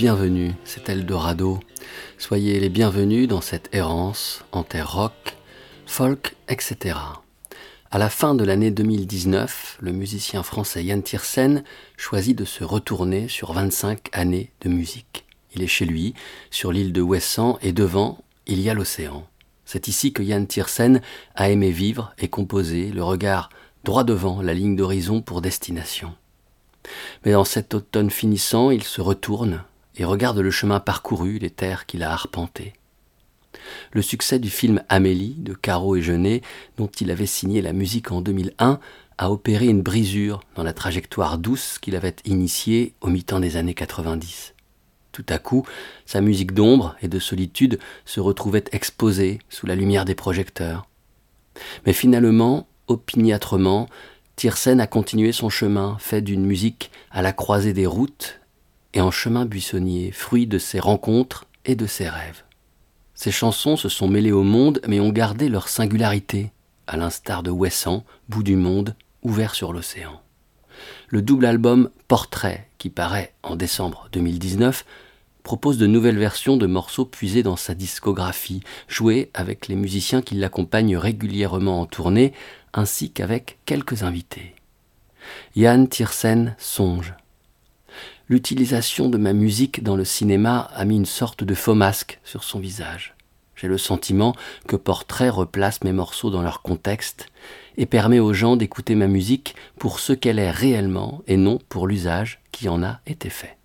Bienvenus, c'est Eldorado. Soyez les bienvenus dans cette errance en terre rock, folk, etc. À la fin de l'année 2019, le musicien français Yann Tiersen choisit de se retourner sur 25 années de musique. Il est chez lui, sur l'île de Ouessant, et devant, il y a l'océan. C'est ici que Yann Tiersen a aimé vivre et composer, le regard droit devant la ligne d'horizon pour destination. Mais dans cet automne finissant, il se retourne et regarde le chemin parcouru, les terres qu'il a arpentées. Le succès du film Amélie de Caro et Genet, dont il avait signé la musique en 2001, a opéré une brisure dans la trajectoire douce qu'il avait initiée au mi-temps des années 90. Tout à coup, sa musique d'ombre et de solitude se retrouvait exposée sous la lumière des projecteurs. Mais finalement, opiniâtrement, Tiersen a continué son chemin, fait d'une musique à la croisée des routes et en chemin buissonnier, fruit de ses rencontres et de ses rêves. Ses chansons se sont mêlées au monde, mais ont gardé leur singularité, à l'instar de Ouessant, Bout du monde, ouvert sur l'océan. Le double album Portrait, qui paraît en décembre 2019, propose de nouvelles versions de morceaux puisés dans sa discographie, joués avec les musiciens qui l'accompagnent régulièrement en tournée, ainsi qu'avec quelques invités. Yann Tiersen songe. L'utilisation de ma musique dans le cinéma a mis une sorte de faux masque sur son visage. J'ai le sentiment que Portrait replace mes morceaux dans leur contexte et permet aux gens d'écouter ma musique pour ce qu'elle est réellement et non pour l'usage qui en a été fait.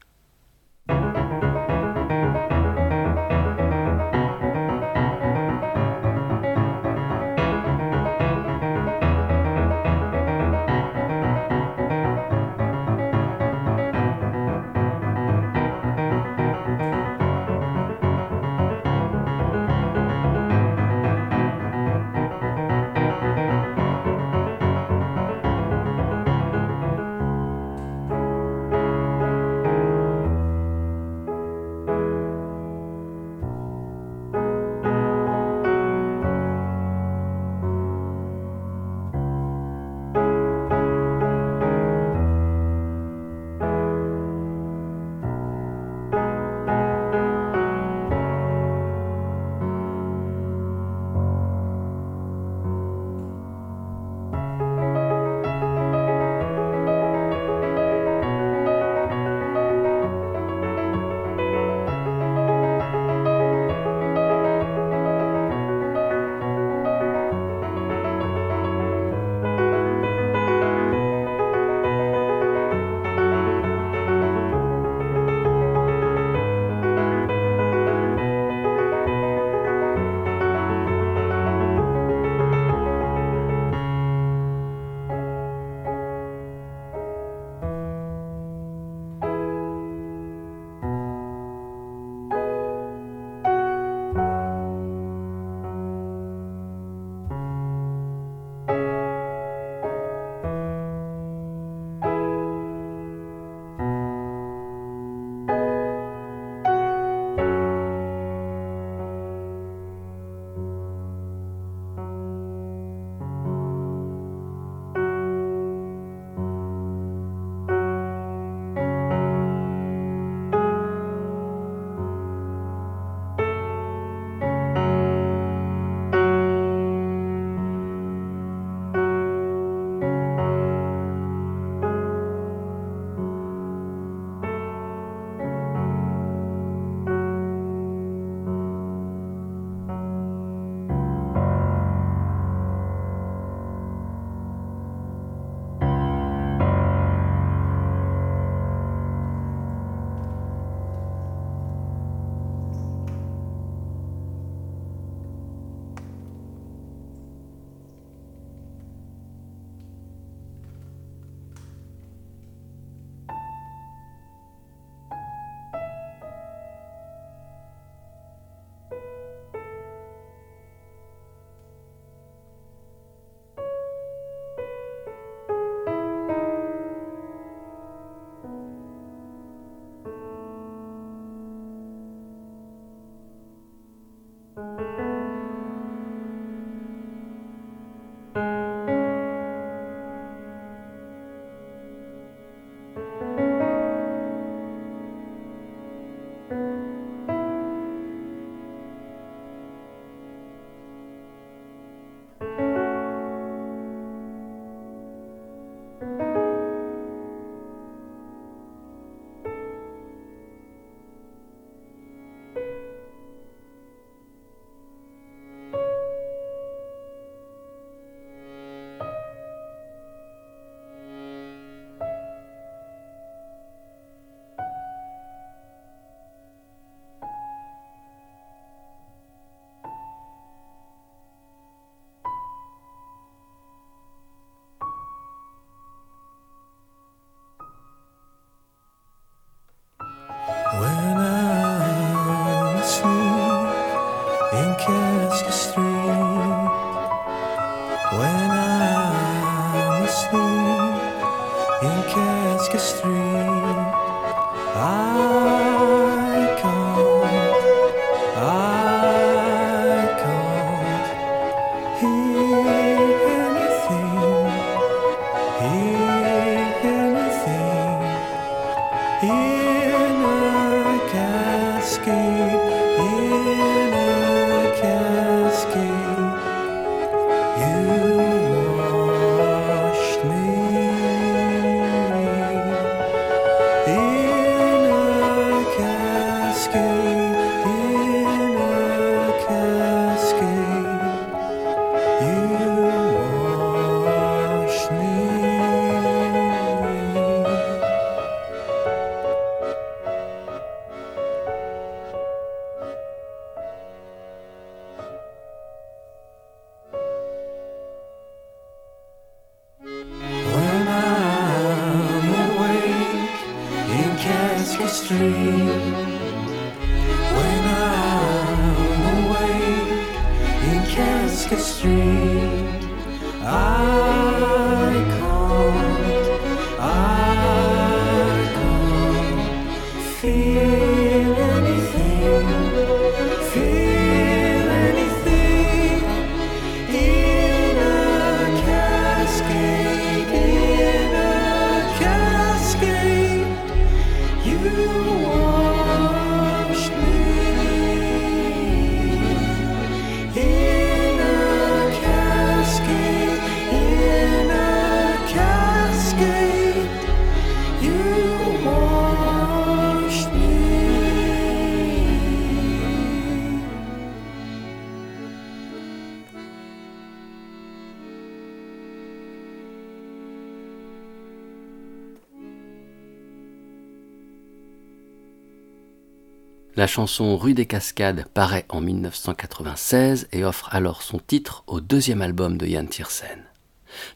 La chanson Rue des Cascades paraît en 1996 et offre alors son titre au deuxième album de Yann Tiersen.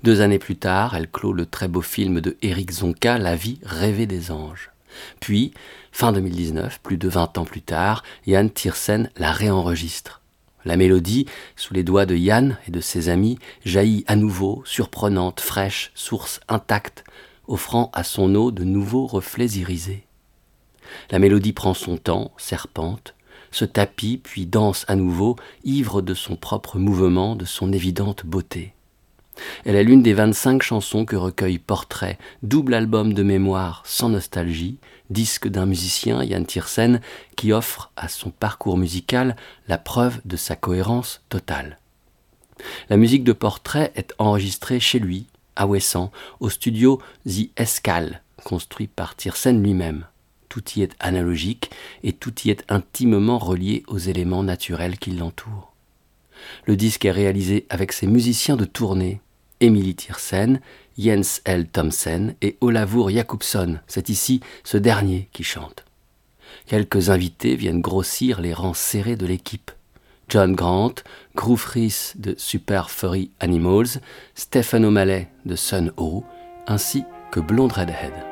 Deux années plus tard, elle clôt le très beau film de Eric Zonka, La vie rêvée des anges. Puis, fin 2019, plus de 20 ans plus tard, Yann Tiersen la réenregistre. La mélodie, sous les doigts de Yann et de ses amis, jaillit à nouveau, surprenante, fraîche, source intacte, offrant à son eau de nouveaux reflets irisés. La mélodie prend son temps, serpente, se tapit, puis danse à nouveau, ivre de son propre mouvement, de son évidente beauté. Elle est l'une des vingt-cinq chansons que recueille Portrait, double album de mémoire sans nostalgie, disque d'un musicien, Yann Tiersen, qui offre à son parcours musical la preuve de sa cohérence totale. La musique de Portrait est enregistrée chez lui, à Ouessant, au studio The Escale, construit par Tiersen lui-même tout y est analogique et tout y est intimement relié aux éléments naturels qui l'entourent. Le disque est réalisé avec ses musiciens de tournée, Emily Tiersen, Jens L. Thomsen et Olavur Jakobsson. C'est ici ce dernier qui chante. Quelques invités viennent grossir les rangs serrés de l'équipe. John Grant, Groove de Super Furry Animals, Stephen O'Malley de Sun O, ainsi que Blonde Redhead.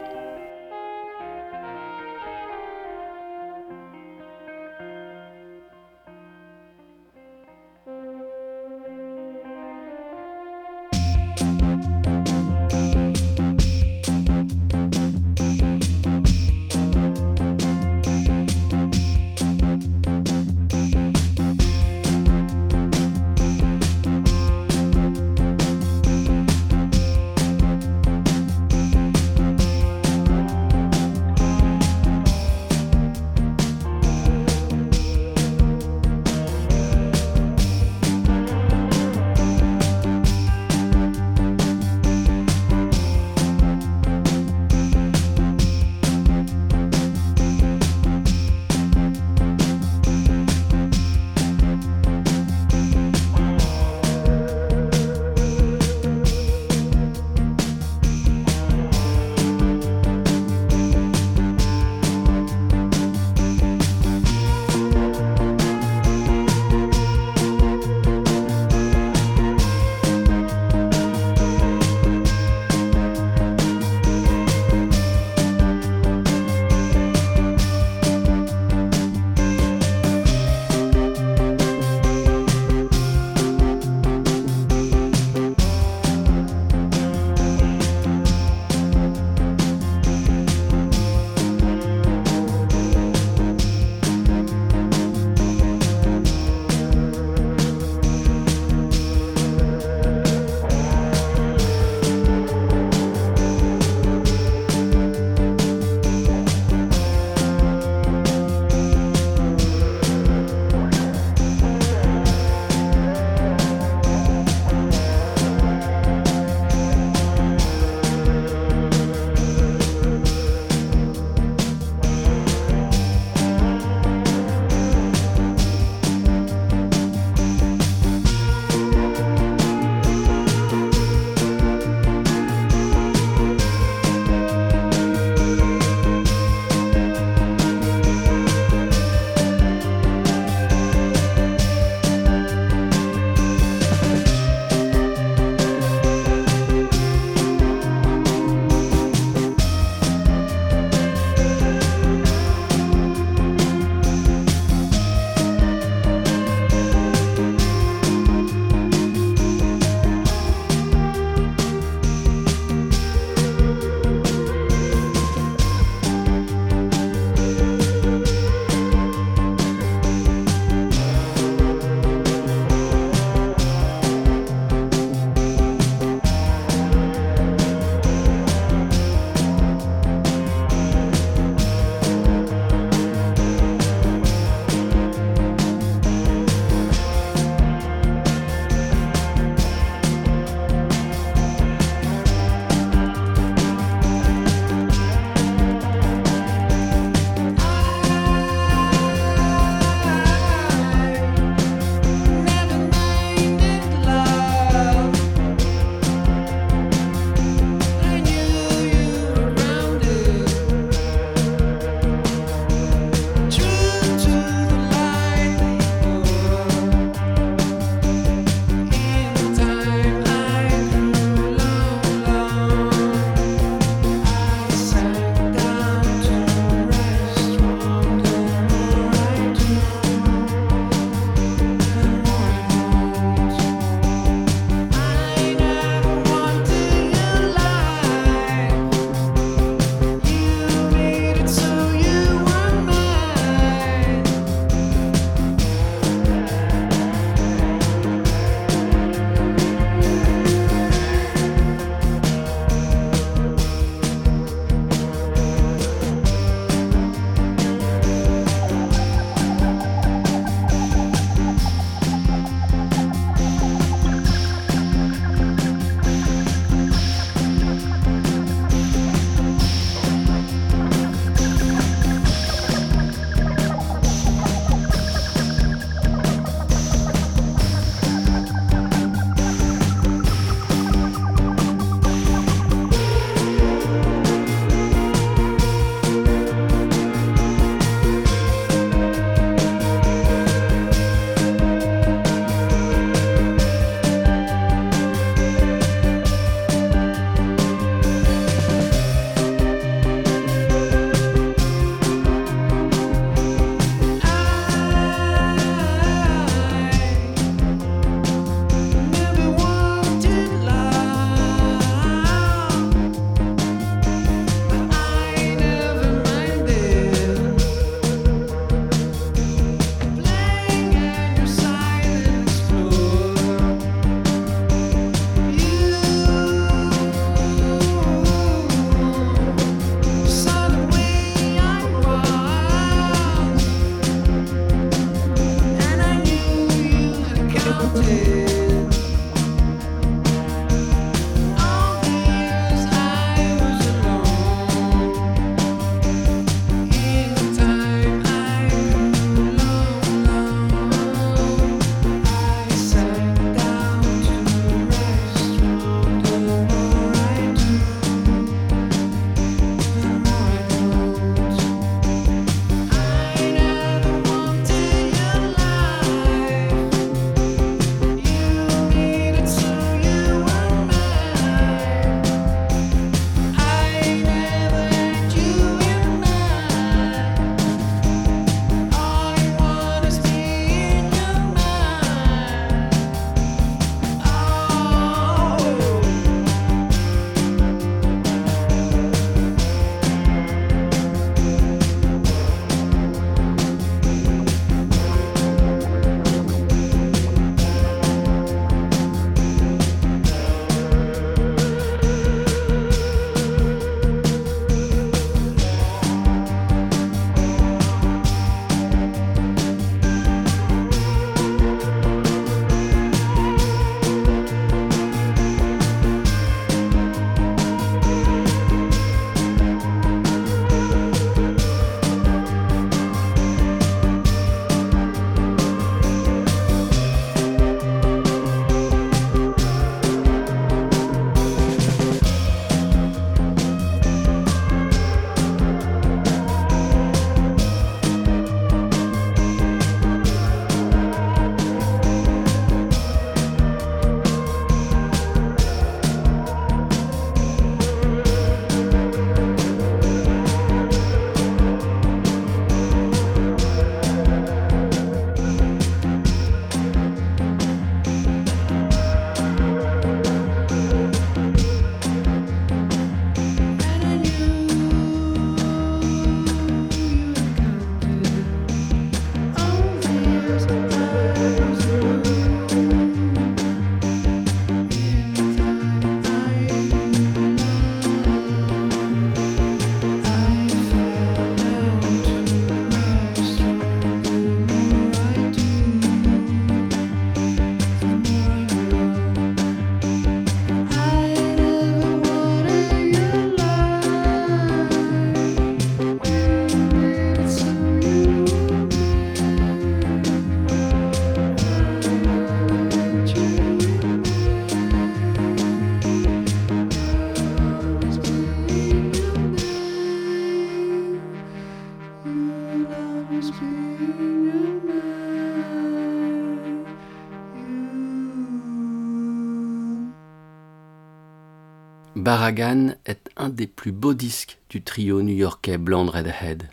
Barragan est un des plus beaux disques du trio new-yorkais Blonde Redhead.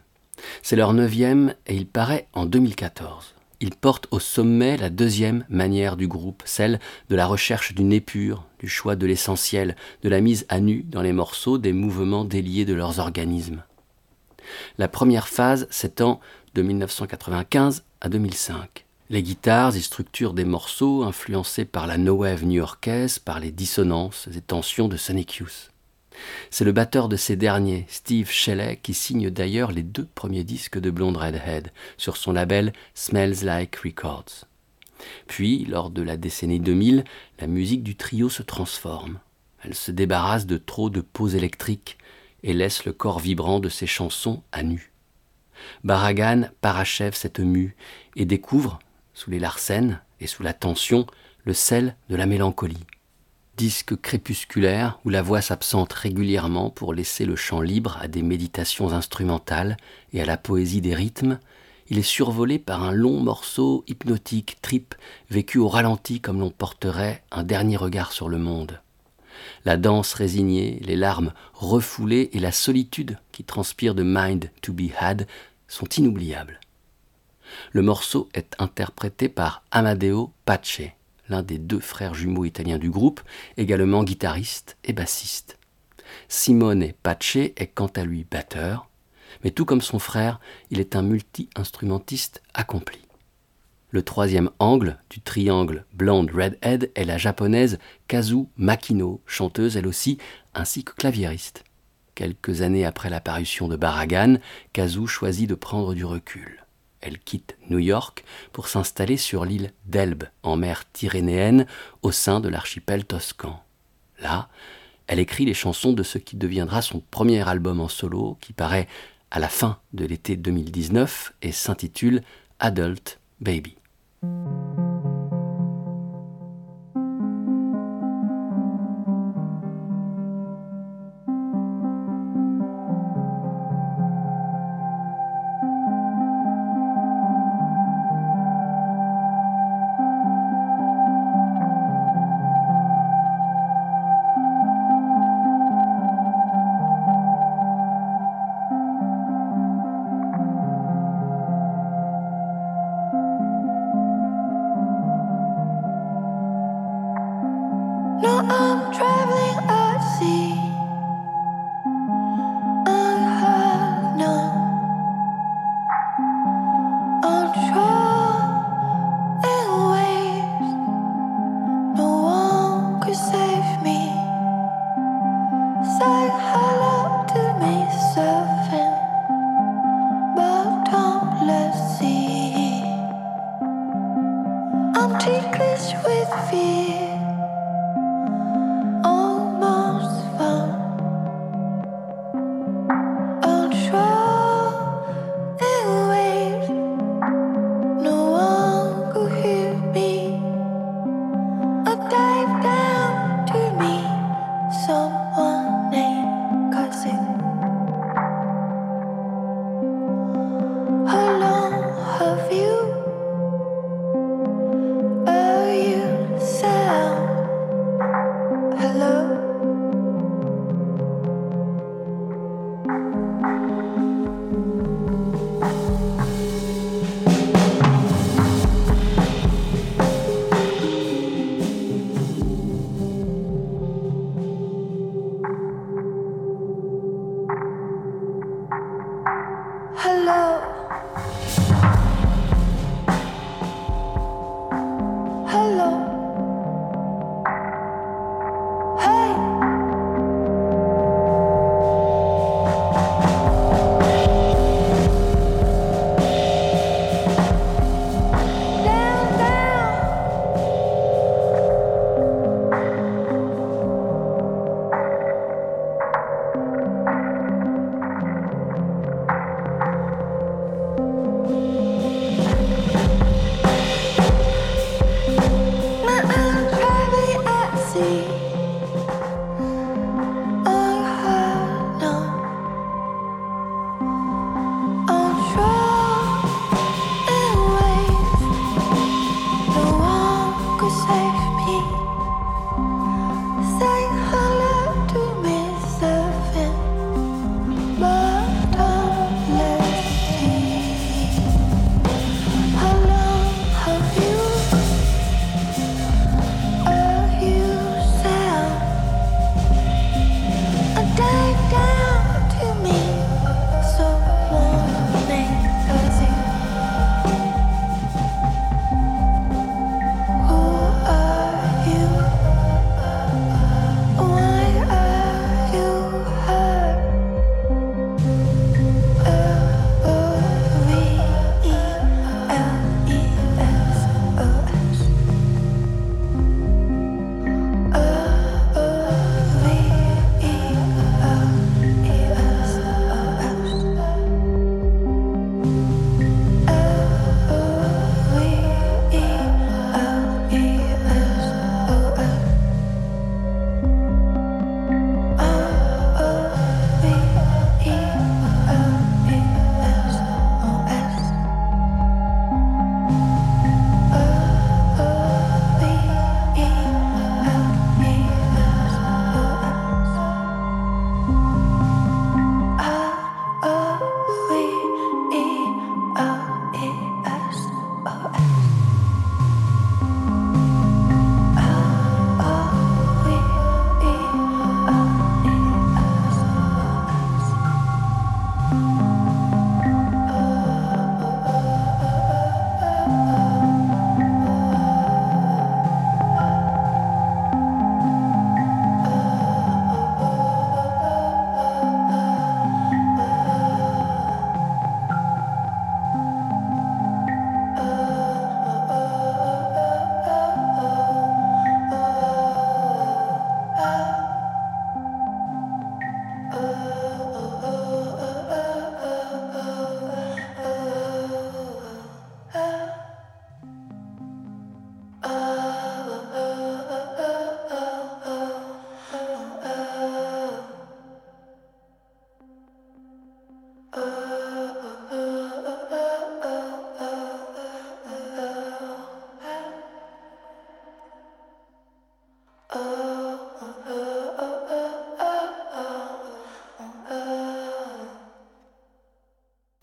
C'est leur neuvième et il paraît en 2014. Il porte au sommet la deuxième manière du groupe, celle de la recherche du épure, du choix de l'essentiel, de la mise à nu dans les morceaux des mouvements déliés de leurs organismes. La première phase s'étend de 1995 à 2005. Les guitares y structurent des morceaux influencés par la no-wave new-yorkaise, par les dissonances et tensions de Sonic Youth. C'est le batteur de ces derniers, Steve Shelley, qui signe d'ailleurs les deux premiers disques de Blonde Redhead sur son label Smells Like Records. Puis, lors de la décennie 2000, la musique du trio se transforme. Elle se débarrasse de trop de poses électriques et laisse le corps vibrant de ses chansons à nu. Barragan parachève cette mue et découvre, sous les larcènes et sous la tension, le sel de la mélancolie. Disque crépusculaire où la voix s'absente régulièrement pour laisser le chant libre à des méditations instrumentales et à la poésie des rythmes, il est survolé par un long morceau hypnotique, trip, vécu au ralenti comme l'on porterait un dernier regard sur le monde. La danse résignée, les larmes refoulées et la solitude qui transpire de Mind to be Had sont inoubliables. Le morceau est interprété par Amadeo Pace, l'un des deux frères jumeaux italiens du groupe, également guitariste et bassiste. Simone Pace est quant à lui batteur, mais tout comme son frère, il est un multi-instrumentiste accompli. Le troisième angle du triangle Blonde Redhead est la japonaise Kazu Makino, chanteuse elle aussi, ainsi que claviériste. Quelques années après l'apparition de Barragan, Kazu choisit de prendre du recul. Elle quitte New York pour s'installer sur l'île d'Elbe, en mer Tyrrhénéenne, au sein de l'archipel toscan. Là, elle écrit les chansons de ce qui deviendra son premier album en solo, qui paraît à la fin de l'été 2019 et s'intitule Adult Baby.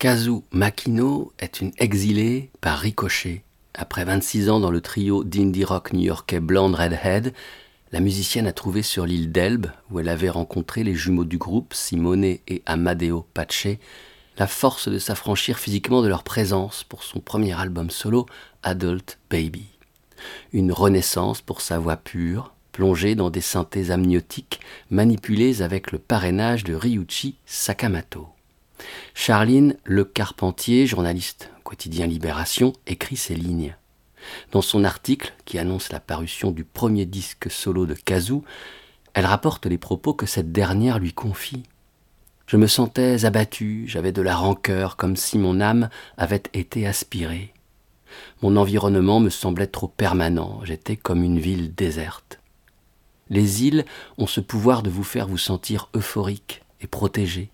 Kazu Makino est une exilée par ricochet. Après 26 ans dans le trio d'indie rock new-yorkais Blonde Redhead, la musicienne a trouvé sur l'île d'Elbe, où elle avait rencontré les jumeaux du groupe, Simone et Amadeo Pace, la force de s'affranchir physiquement de leur présence pour son premier album solo, Adult Baby. Une renaissance pour sa voix pure, plongée dans des synthés amniotiques manipulés avec le parrainage de Ryuichi Sakamoto. Charline Le Carpentier, journaliste quotidien Libération, écrit ces lignes. Dans son article, qui annonce la parution du premier disque solo de Kazoo, elle rapporte les propos que cette dernière lui confie. Je me sentais abattu, j'avais de la rancœur, comme si mon âme avait été aspirée. Mon environnement me semblait trop permanent, j'étais comme une ville déserte. Les îles ont ce pouvoir de vous faire vous sentir euphorique et protégé.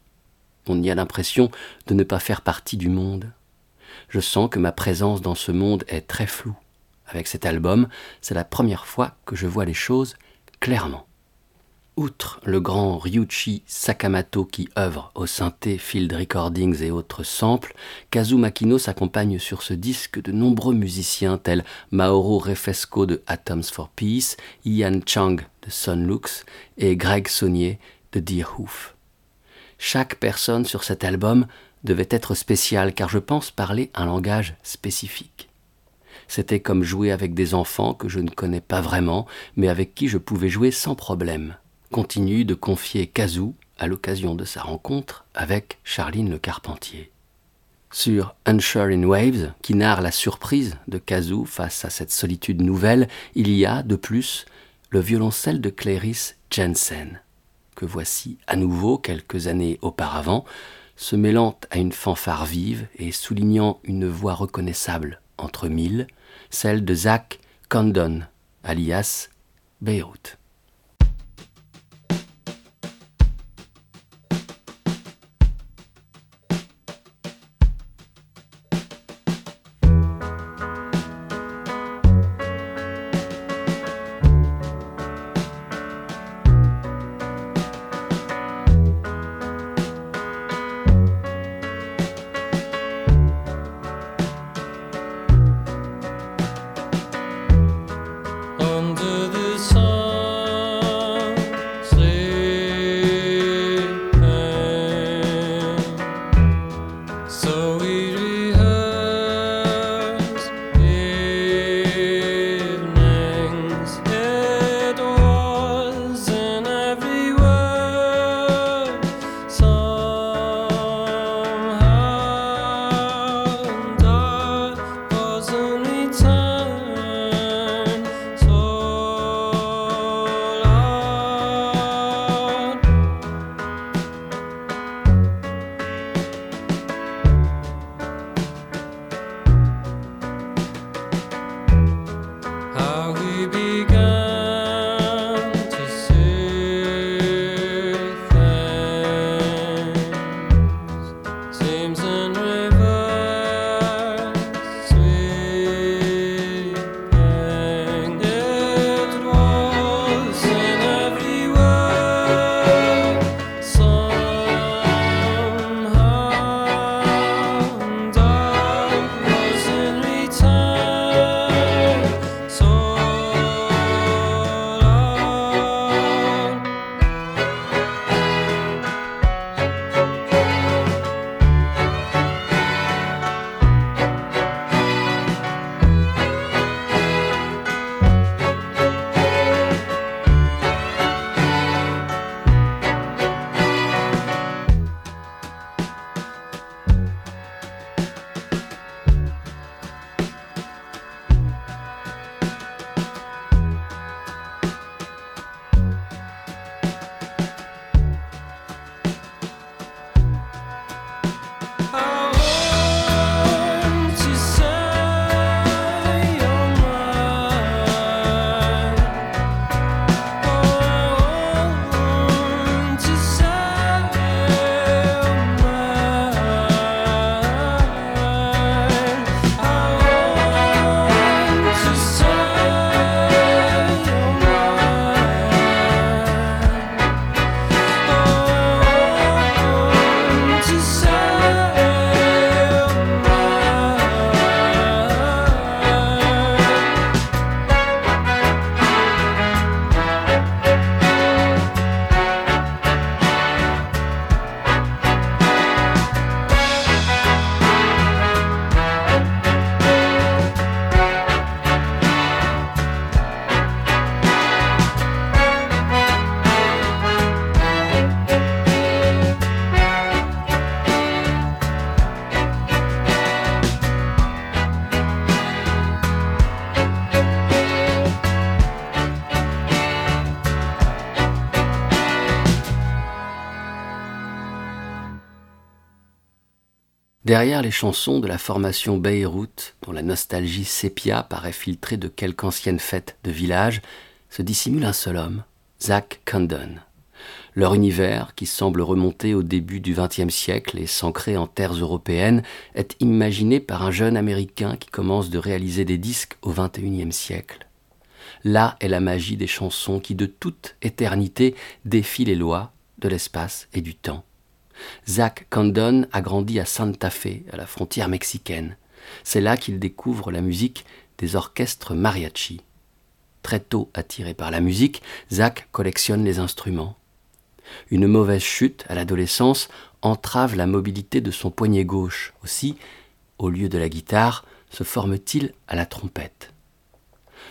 On y a l'impression de ne pas faire partie du monde. Je sens que ma présence dans ce monde est très floue. Avec cet album, c'est la première fois que je vois les choses clairement. Outre le grand Ryuichi Sakamoto qui œuvre au synthé, field recordings et autres samples, Kazu Makino s'accompagne sur ce disque de nombreux musiciens tels Maoro Refesco de Atoms for Peace, Ian Chang de Sunlux et Greg Saunier de Deerhoof. Chaque personne sur cet album devait être spéciale car je pense parler un langage spécifique. C'était comme jouer avec des enfants que je ne connais pas vraiment, mais avec qui je pouvais jouer sans problème. Continue de confier Kazoo à l'occasion de sa rencontre avec Charline Le Carpentier. Sur Unsure in Waves, qui narre la surprise de Kazoo face à cette solitude nouvelle, il y a, de plus, le violoncelle de Clarice Jensen, que voici à nouveau quelques années auparavant, se mêlant à une fanfare vive et soulignant une voix reconnaissable entre mille, celle de Zach Condon, alias Beyrouth. Derrière les chansons de la formation Beyrouth, dont la nostalgie sépia paraît filtrée de quelques anciennes fêtes de village, se dissimule un seul homme, Zach Condon. Leur univers, qui semble remonter au début du XXe siècle et s'ancrer en terres européennes, est imaginé par un jeune Américain qui commence de réaliser des disques au XXIe siècle. Là est la magie des chansons qui de toute éternité défient les lois de l'espace et du temps. Zach Condon a grandi à Santa Fe, à la frontière mexicaine. C'est là qu'il découvre la musique des orchestres mariachi. Très tôt attiré par la musique, Zach collectionne les instruments. Une mauvaise chute à l'adolescence entrave la mobilité de son poignet gauche. Aussi, au lieu de la guitare, se forme-t-il à la trompette.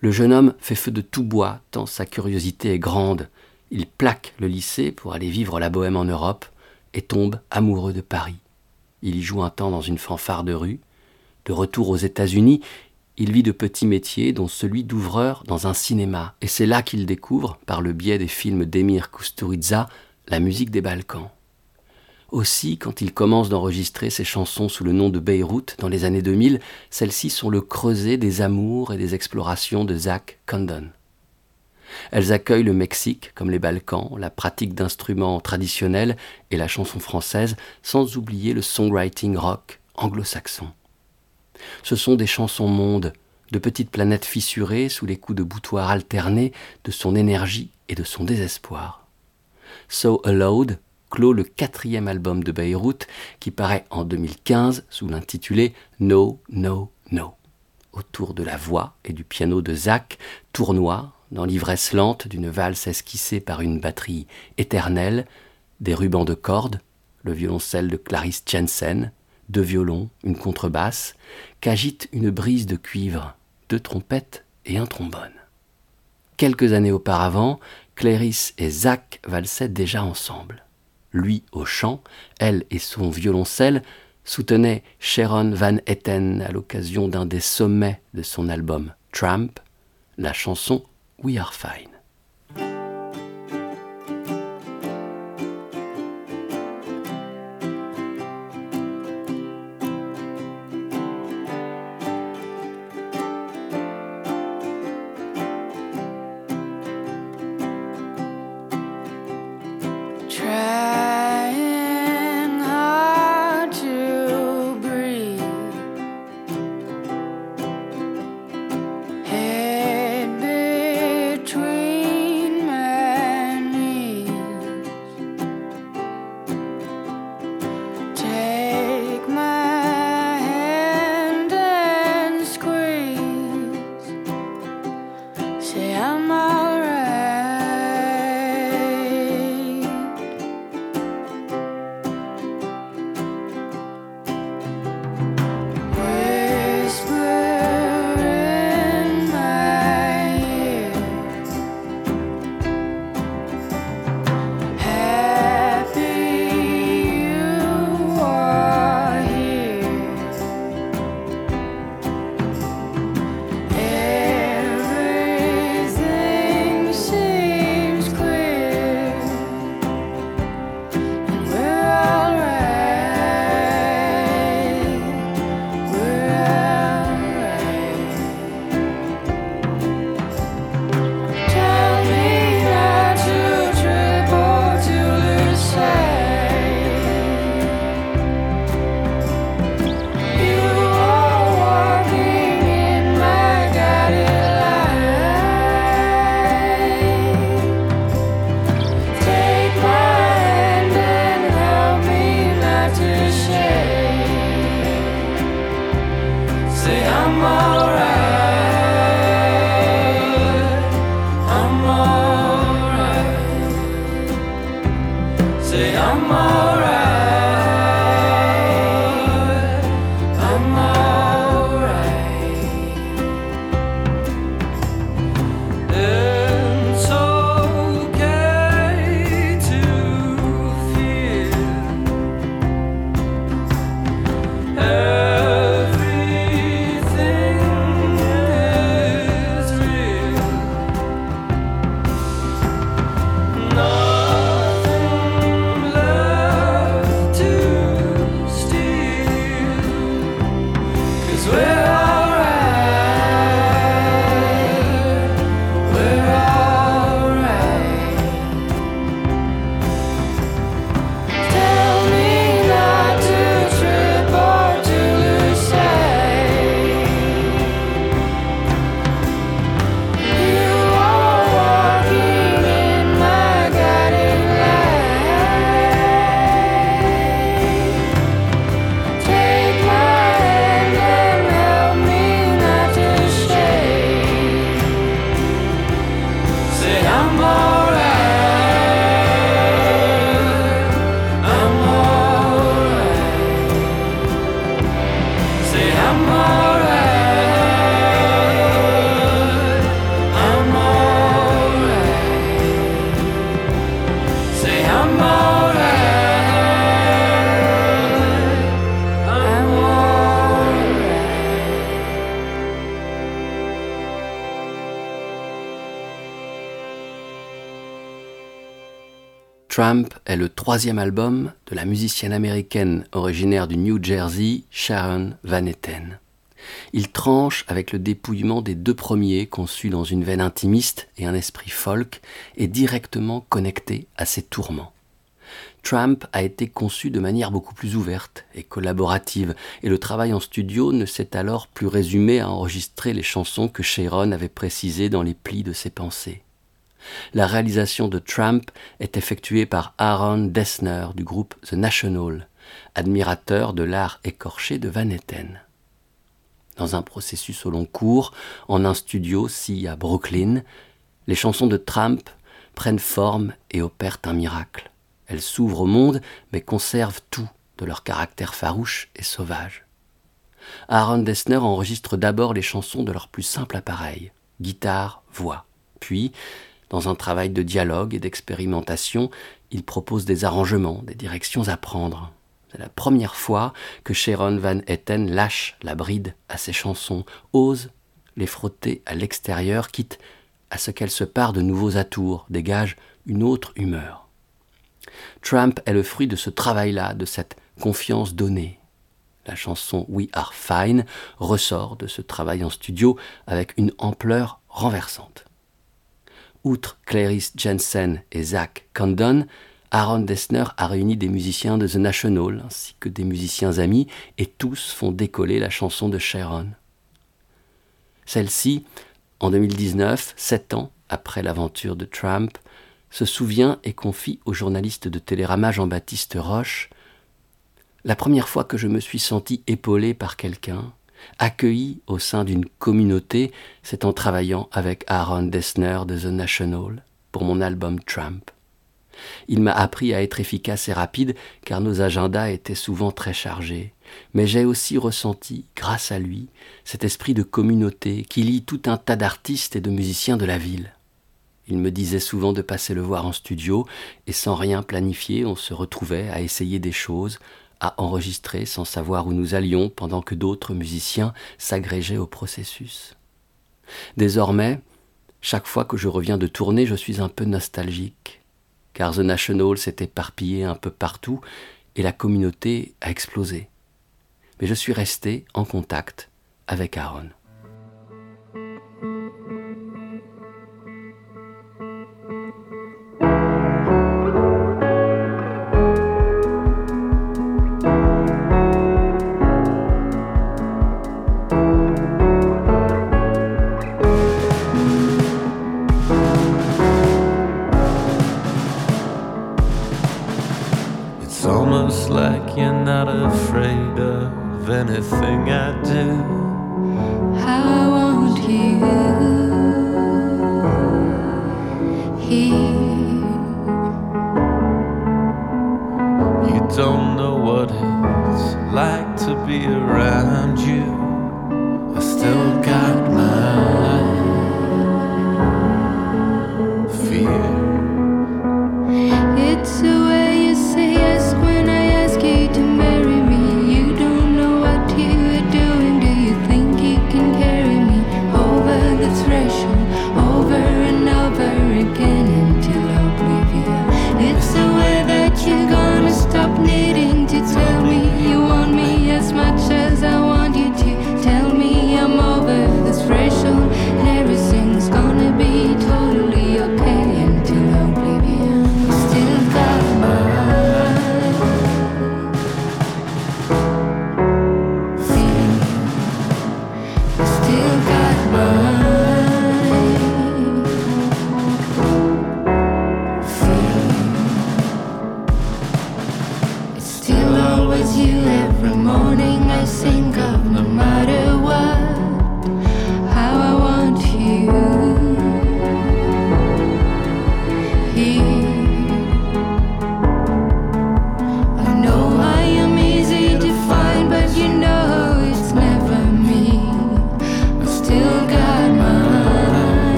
Le jeune homme fait feu de tout bois tant sa curiosité est grande. Il plaque le lycée pour aller vivre la bohème en Europe et tombe amoureux de Paris. Il y joue un temps dans une fanfare de rue. De retour aux États-Unis, il vit de petits métiers, dont celui d'ouvreur dans un cinéma, et c'est là qu'il découvre, par le biais des films d'Emir Kusturica, la musique des Balkans. Aussi, quand il commence d'enregistrer ses chansons sous le nom de Beyrouth dans les années 2000, celles-ci sont le creuset des amours et des explorations de Zach Condon. Elles accueillent le Mexique, comme les Balkans, la pratique d'instruments traditionnels et la chanson française, sans oublier le songwriting rock anglo-saxon. Ce sont des chansons mondes, de petites planètes fissurées sous les coups de boutoir alternés de son énergie et de son désespoir. So Aloud clôt le quatrième album de Beyrouth qui paraît en 2015 sous l'intitulé No, No, No. Autour de la voix et du piano de Zach tournoie dans l'ivresse lente d'une valse esquissée par une batterie éternelle, des rubans de cordes, le violoncelle de Clarisse Jensen, deux violons, une contrebasse, qu'agite une brise de cuivre, deux trompettes et un trombone. Quelques années auparavant, Clarisse et Zach valsaient déjà ensemble. Lui au chant, elle et son violoncelle soutenaient Sharon Van Etten à l'occasion d'un des sommets de son album Tramp, la chanson we are fine. Tramp est le troisième album de la musicienne américaine originaire du New Jersey, Sharon Van Etten. Il tranche avec le dépouillement des deux premiers conçus dans une veine intimiste et un esprit folk et directement connecté à ses tourments. Tramp a été conçu de manière beaucoup plus ouverte et collaborative, et le travail en studio ne s'est alors plus résumé à enregistrer les chansons que Sharon avait précisées dans les plis de ses pensées. La réalisation de Tramp est effectuée par Aaron Dessner du groupe The National, admirateur de l'art écorché de Van Etten. Dans un processus au long cours, en un studio si à Brooklyn, les chansons de Tramp prennent forme et opèrent un miracle. Elles s'ouvrent au monde, mais conservent tout de leur caractère farouche et sauvage. Aaron Dessner enregistre d'abord les chansons de leur plus simple appareil, guitare, voix. Puis, dans un travail de dialogue et d'expérimentation, il propose des arrangements, des directions à prendre. C'est la première fois que Sharon Van Etten lâche la bride à ses chansons, ose les frotter à l'extérieur, quitte à ce qu'elles se parent de nouveaux atours, dégage une autre humeur. Trump est le fruit de ce travail-là, de cette confiance donnée. La chanson We Are Fine ressort de ce travail en studio avec une ampleur renversante. Outre Clarice Jensen et Zach Condon, Aaron Dessner a réuni des musiciens de The National ainsi que des musiciens amis et tous font décoller la chanson de Sharon. Celle-ci, en 2019, sept ans après l'aventure de Trump, se souvient et confie au journaliste de Télérama Jean-Baptiste Roche La première fois que je me suis senti épaulé par quelqu'un, accueilli au sein d'une communauté, c'est en travaillant avec Aaron Dessner de The National pour mon album Trump. Il m'a appris à être efficace et rapide car nos agendas étaient souvent très chargés. Mais j'ai aussi ressenti, grâce à lui, cet esprit de communauté qui lie tout un tas d'artistes et de musiciens de la ville. Il me disait souvent de passer le voir en studio, et sans rien planifier, on se retrouvait à essayer des choses, à enregistrer sans savoir où nous allions pendant que d'autres musiciens s'agrégeaient au processus. Désormais, chaque fois que je reviens de tourner, je suis un peu nostalgique car The National s'est éparpillé un peu partout et la communauté a explosé. Mais je suis resté en contact avec Aaron.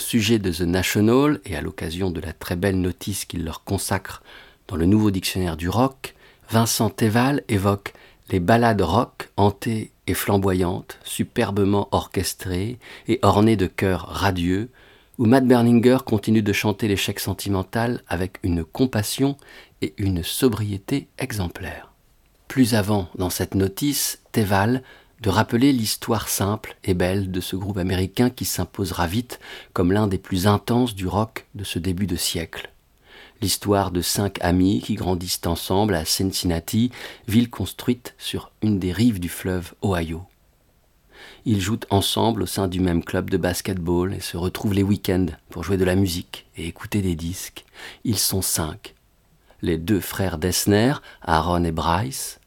Sujet de The National et à l'occasion de la très belle notice qu'il leur consacre dans le nouveau dictionnaire du rock, Vincent Teval évoque les ballades rock hantées et flamboyantes, superbement orchestrées et ornées de chœurs radieux, où Matt Berninger continue de chanter l'échec sentimental avec une compassion et une sobriété exemplaires. Plus avant dans cette notice, Teval de rappeler l'histoire simple et belle de ce groupe américain qui s'imposera vite comme l'un des plus intenses du rock de ce début de siècle. L'histoire de cinq amis qui grandissent ensemble à Cincinnati, ville construite sur une des rives du fleuve Ohio. Ils jouent ensemble au sein du même club de basketball et se retrouvent les week-ends pour jouer de la musique et écouter des disques. Ils sont cinq. Les deux frères Dessner, Aaron et Bryce,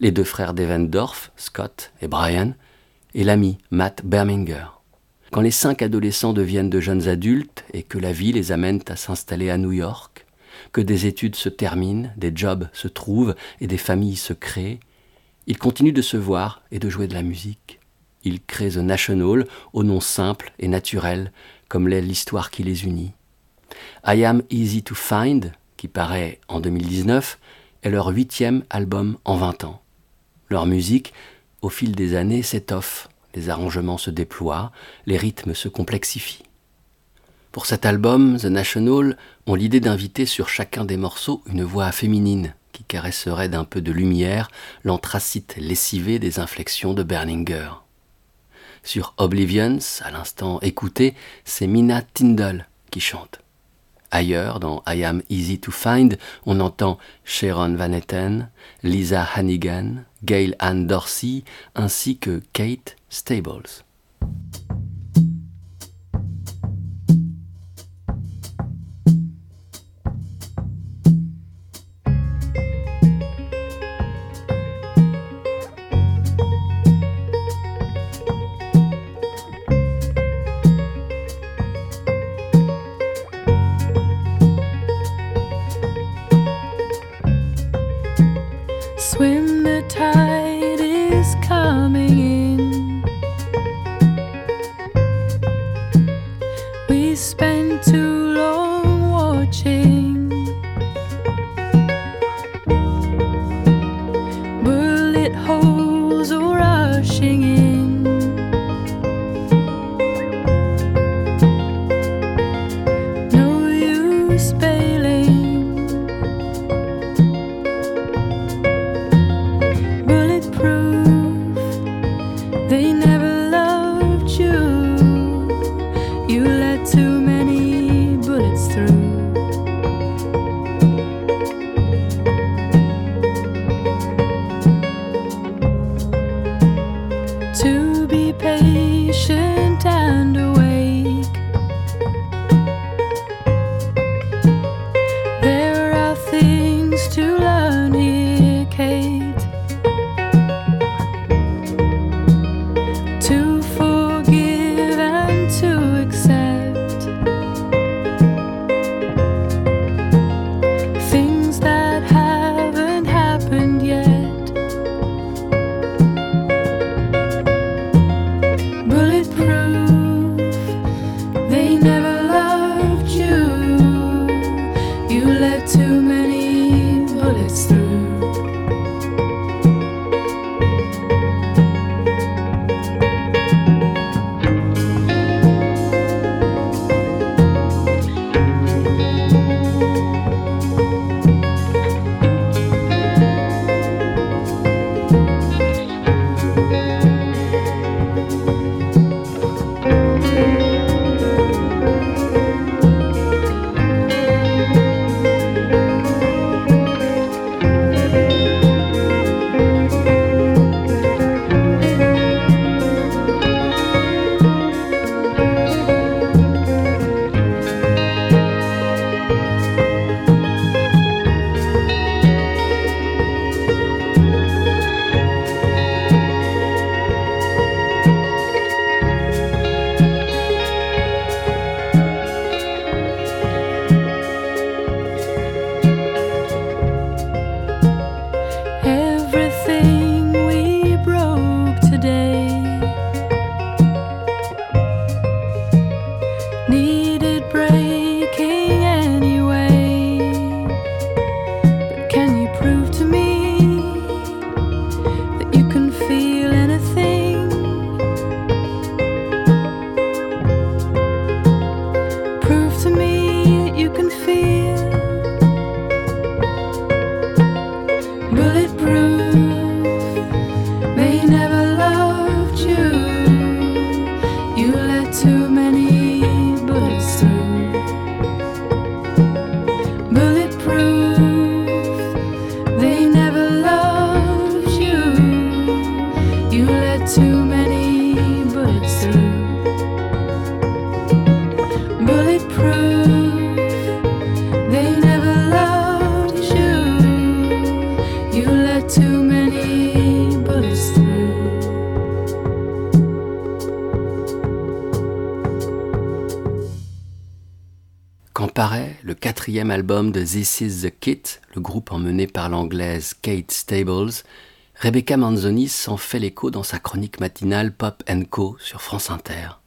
les deux frères Devendorf, Scott et Brian, et l'ami Matt Berminger. Quand les cinq adolescents deviennent de jeunes adultes et que la vie les amène à s'installer à New York, que des études se terminent, des jobs se trouvent et des familles se créent, ils continuent de se voir et de jouer de la musique. Ils créent The National au nom simple et naturel, comme l'est l'histoire qui les unit. I Am Easy to Find, qui paraît en 2019, est leur huitième album en vingt ans. Leur musique, au fil des années, s'étoffe, les arrangements se déploient, les rythmes se complexifient. Pour cet album, The National ont l'idée d'inviter sur chacun des morceaux une voix féminine qui caresserait d'un peu de lumière l'anthracite lessivé des inflexions de Berninger. Sur Oblivions, à l'instant écouté, c'est Mina Tyndall qui chante. Ailleurs, dans I Am Easy to Find, on entend Sharon Van Etten, Lisa Hannigan, Gail Ann Dorsey, ainsi que Kate Stables. Album de This Is the Kit, le groupe emmené par l'anglaise Kate Stables, Rebecca Manzoni s'en fait l'écho dans sa chronique matinale Pop Co sur France Inter.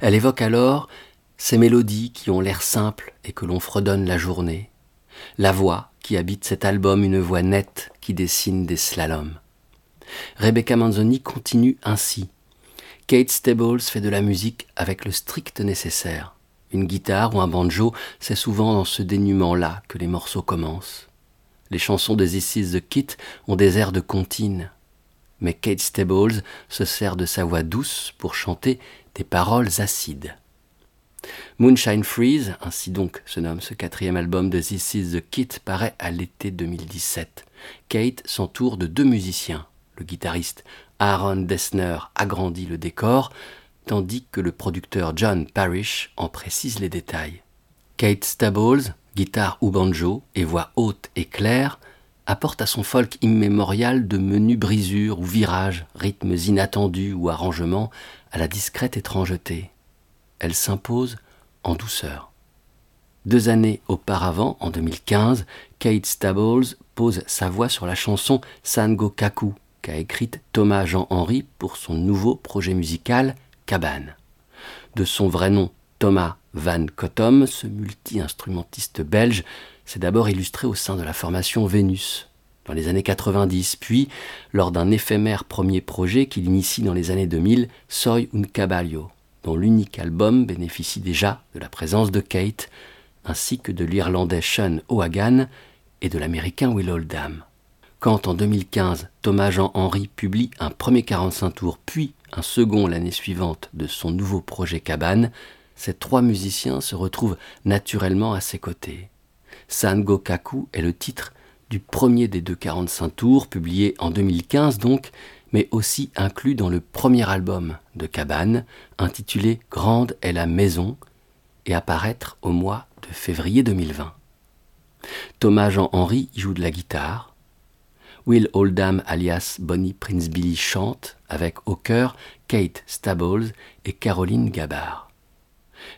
Elle évoque alors ces mélodies qui ont l'air simples et que l'on fredonne la journée, la voix qui habite cet album, une voix nette qui dessine des slaloms. Rebecca Manzoni continue ainsi. Kate Stables fait de la musique avec le strict nécessaire. Une guitare ou un banjo, c'est souvent dans ce dénuement-là que les morceaux commencent. Les chansons de This Is the Kit ont des airs de comptine. Mais Kate Stables se sert de sa voix douce pour chanter des paroles acides. Moonshine Freeze, ainsi donc se nomme ce quatrième album de This Is the Kit, paraît à l'été 2017. Kate s'entoure de deux musiciens. Le guitariste Aaron Dessner agrandit le décor, tandis que le producteur John Parrish en précise les détails. Kate Stables, guitare ou banjo et voix haute et claire, apporte à son folk immémorial de menus brisures ou virages, rythmes inattendus ou arrangements à la discrète étrangeté. Elle s'impose en douceur. Deux années auparavant, en 2015, Kate Stables pose sa voix sur la chanson Sango Kaku, qu'a écrite Thomas Jean-Henry pour son nouveau projet musical Cabane. De son vrai nom, Thomas Van Cottom, ce multi-instrumentiste belge s'est d'abord illustré au sein de la formation Vénus dans les années 90, puis lors d'un éphémère premier projet qu'il initie dans les années 2000, Soy un Caballo, dont l'unique album bénéficie déjà de la présence de Kate, ainsi que de l'Irlandais Sean O'Hagan et de l'Américain Will Oldham. Quand en 2015, Thomas Jean-Henry publie un premier 45 tours, puis un second l'année suivante de son nouveau projet Cabane, ces trois musiciens se retrouvent naturellement à ses côtés. Sango Kaku est le titre du premier des deux 45 tours, publié en 2015 donc, mais aussi inclus dans le premier album de Cabane, intitulé Grande est la maison, et apparaître au mois de février 2020. Thomas Jean-Henry y joue de la guitare, Will Oldham alias Bonnie Prince Billy chante avec au chœur Kate Stables et Caroline Gabard.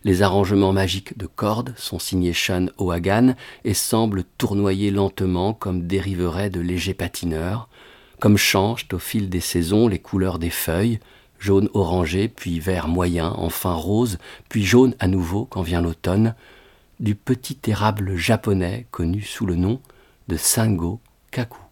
Les arrangements magiques de cordes sont signés Sean O'Hagan et semblent tournoyer lentement comme dériveraient de légers patineurs, comme changent au fil des saisons les couleurs des feuilles, jaune orangé, puis vert moyen, enfin rose, puis jaune à nouveau quand vient l'automne, du petit érable japonais connu sous le nom de Sango Kaku.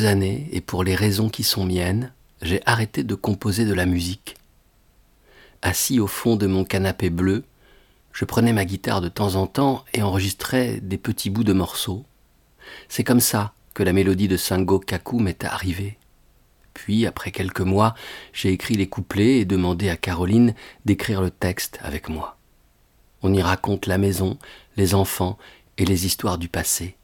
Années, et pour les raisons qui sont miennes, j'ai arrêté de composer de la musique. Assis au fond de mon canapé bleu, je prenais ma guitare de temps en temps et enregistrais des petits bouts de morceaux. C'est comme ça que la mélodie de Sango Kaku m'est arrivée. Puis, après quelques mois, j'ai écrit les couplets et demandé à Caroline d'écrire le texte avec moi. On y raconte la maison, les enfants et les histoires du passé.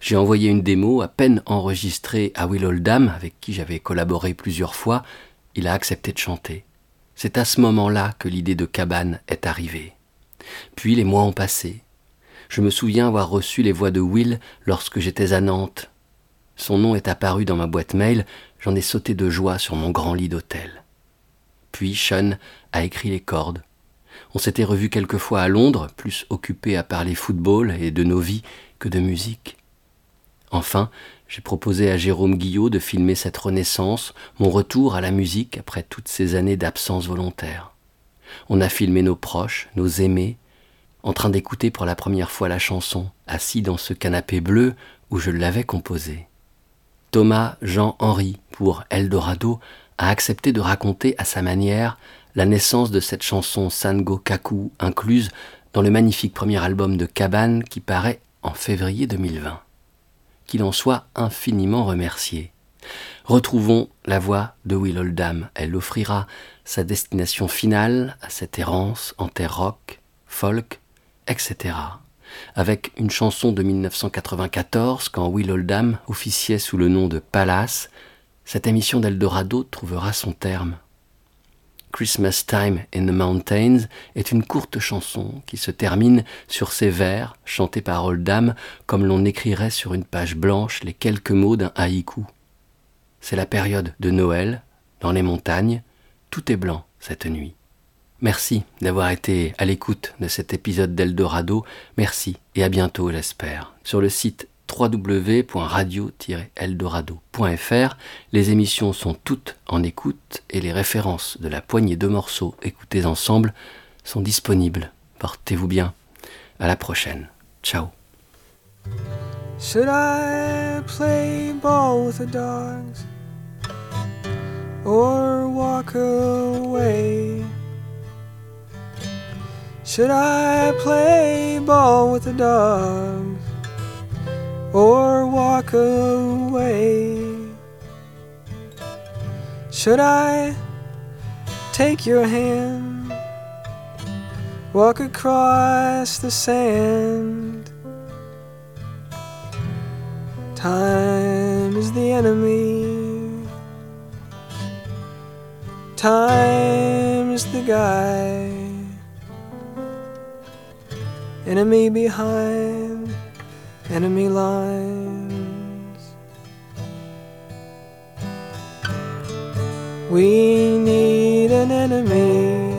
J'ai envoyé une démo à peine enregistrée à Will Oldham, avec qui j'avais collaboré plusieurs fois. Il a accepté de chanter. C'est à ce moment-là que l'idée de cabane est arrivée. Puis les mois ont passé. Je me souviens avoir reçu les voix de Will lorsque j'étais à Nantes. Son nom est apparu dans ma boîte mail, j'en ai sauté de joie sur mon grand lit d'hôtel. Puis Sean a écrit les cordes. On s'était revus quelquefois à Londres, plus occupés à parler football et de nos vies que de musique. Enfin, j'ai proposé à Jérôme Guillot de filmer cette renaissance, mon retour à la musique après toutes ces années d'absence volontaire. On a filmé nos proches, nos aimés, en train d'écouter pour la première fois la chanson, assis dans ce canapé bleu où je l'avais composée. Thomas Jean-Henri, pour Eldorado, a accepté de raconter à sa manière la naissance de cette chanson Sango Kaku, incluse dans le magnifique premier album de Cabane qui paraît en février 2020 qu'il en soit infiniment remercié. Retrouvons la voix de Will Oldham. Elle offrira sa destination finale à cette errance en terre rock, folk, etc. Avec une chanson de 1994, quand Will Oldham officiait sous le nom de Palace, cette émission d'Eldorado trouvera son terme. Christmas Time in the Mountains est une courte chanson qui se termine sur ces vers chantés par Oldham comme l'on écrirait sur une page blanche les quelques mots d'un haïku. C'est la période de Noël, dans les montagnes, tout est blanc cette nuit. Merci d'avoir été à l'écoute de cet épisode d'Eldorado. Merci et à bientôt, j'espère. Sur le site www.radio-eldorado.fr, les émissions sont toutes en écoute et les références de la poignée de morceaux écoutés ensemble sont disponibles. Portez-vous bien. À la prochaine. Ciao. Should I play ball with the dogs or walk away? Should I play ball with the dogs or walk away? Should I take your hand, walk across the sand? Time is the enemy. Time is the guy. Enemy behind enemy lines. We need an enemy.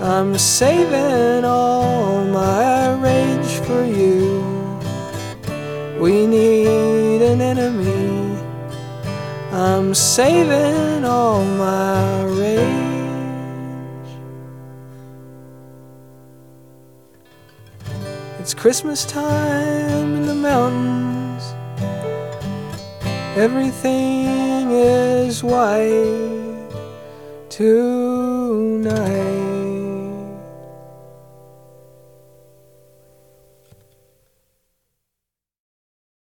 I'm saving all my rage for you. We need an enemy. I'm saving all my rage. Christmas time in the mountains. Everything is white tonight.